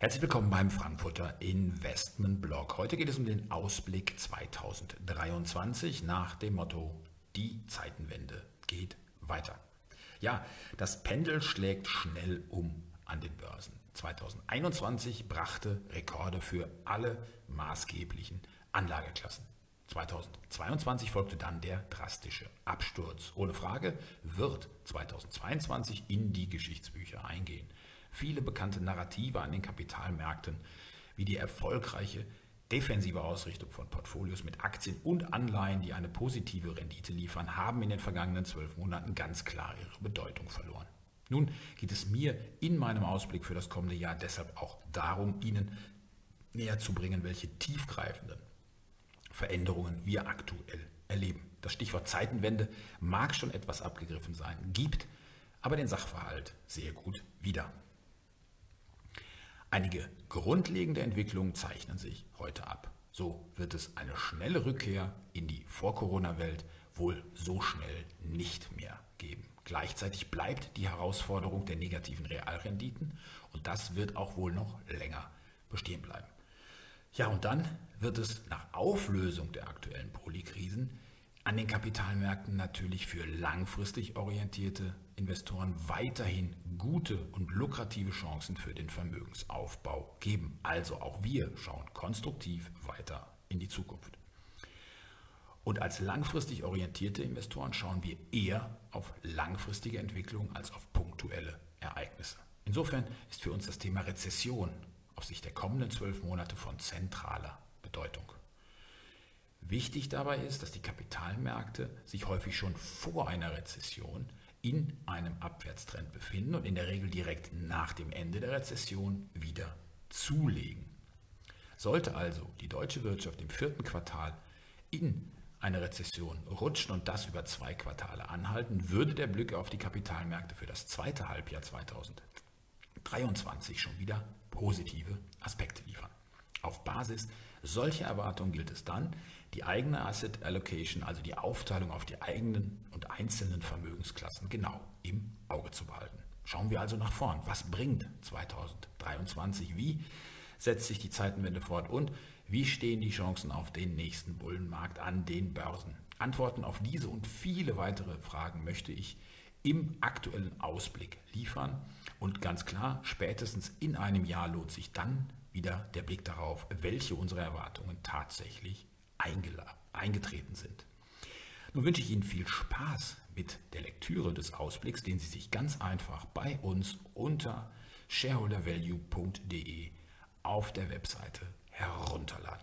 Herzlich willkommen beim Frankfurter Investment Blog. Heute geht es um den Ausblick 2023 nach dem Motto Die Zeitenwende geht weiter. Ja, das Pendel schlägt schnell um an den Börsen. 2021 brachte Rekorde für alle maßgeblichen Anlageklassen. 2022 folgte dann der drastische Absturz. Ohne Frage wird 2022 in die Geschichtsbücher eingehen. Viele bekannte Narrative an den Kapitalmärkten, wie die erfolgreiche defensive Ausrichtung von Portfolios mit Aktien und Anleihen, die eine positive Rendite liefern, haben in den vergangenen zwölf Monaten ganz klar ihre Bedeutung verloren. Nun geht es mir in meinem Ausblick für das kommende Jahr deshalb auch darum, Ihnen näher zu bringen, welche tiefgreifenden Veränderungen wir aktuell erleben. Das Stichwort Zeitenwende mag schon etwas abgegriffen sein, gibt aber den Sachverhalt sehr gut wieder. Einige grundlegende Entwicklungen zeichnen sich heute ab. So wird es eine schnelle Rückkehr in die Vor-Corona-Welt wohl so schnell nicht mehr geben. Gleichzeitig bleibt die Herausforderung der negativen Realrenditen und das wird auch wohl noch länger bestehen bleiben. Ja, und dann wird es nach Auflösung der aktuellen Polykrisen an den Kapitalmärkten natürlich für langfristig orientierte Investoren weiterhin gute und lukrative Chancen für den Vermögensaufbau geben. Also auch wir schauen konstruktiv weiter in die Zukunft. Und als langfristig orientierte Investoren schauen wir eher auf langfristige Entwicklungen als auf punktuelle Ereignisse. Insofern ist für uns das Thema Rezession auf Sicht der kommenden zwölf Monate von zentraler Bedeutung. Wichtig dabei ist, dass die Kapitalmärkte sich häufig schon vor einer Rezession in einem Abwärtstrend befinden und in der Regel direkt nach dem Ende der Rezession wieder zulegen. Sollte also die deutsche Wirtschaft im vierten Quartal in eine Rezession rutschen und das über zwei Quartale anhalten, würde der Blick auf die Kapitalmärkte für das zweite Halbjahr 2023 schon wieder positive Aspekte liefern. Auf Basis solcher Erwartungen gilt es dann, die eigene Asset Allocation, also die Aufteilung auf die eigenen und einzelnen Vermögensklassen genau im Auge zu behalten. Schauen wir also nach vorn. Was bringt 2023? Wie setzt sich die Zeitenwende fort? Und wie stehen die Chancen auf den nächsten Bullenmarkt an den Börsen? Antworten auf diese und viele weitere Fragen möchte ich im aktuellen Ausblick liefern. Und ganz klar, spätestens in einem Jahr lohnt sich dann wieder der Blick darauf, welche unserer Erwartungen tatsächlich eingetreten sind. Nun wünsche ich Ihnen viel Spaß mit der Lektüre des Ausblicks, den Sie sich ganz einfach bei uns unter shareholdervalue.de auf der Webseite herunterladen.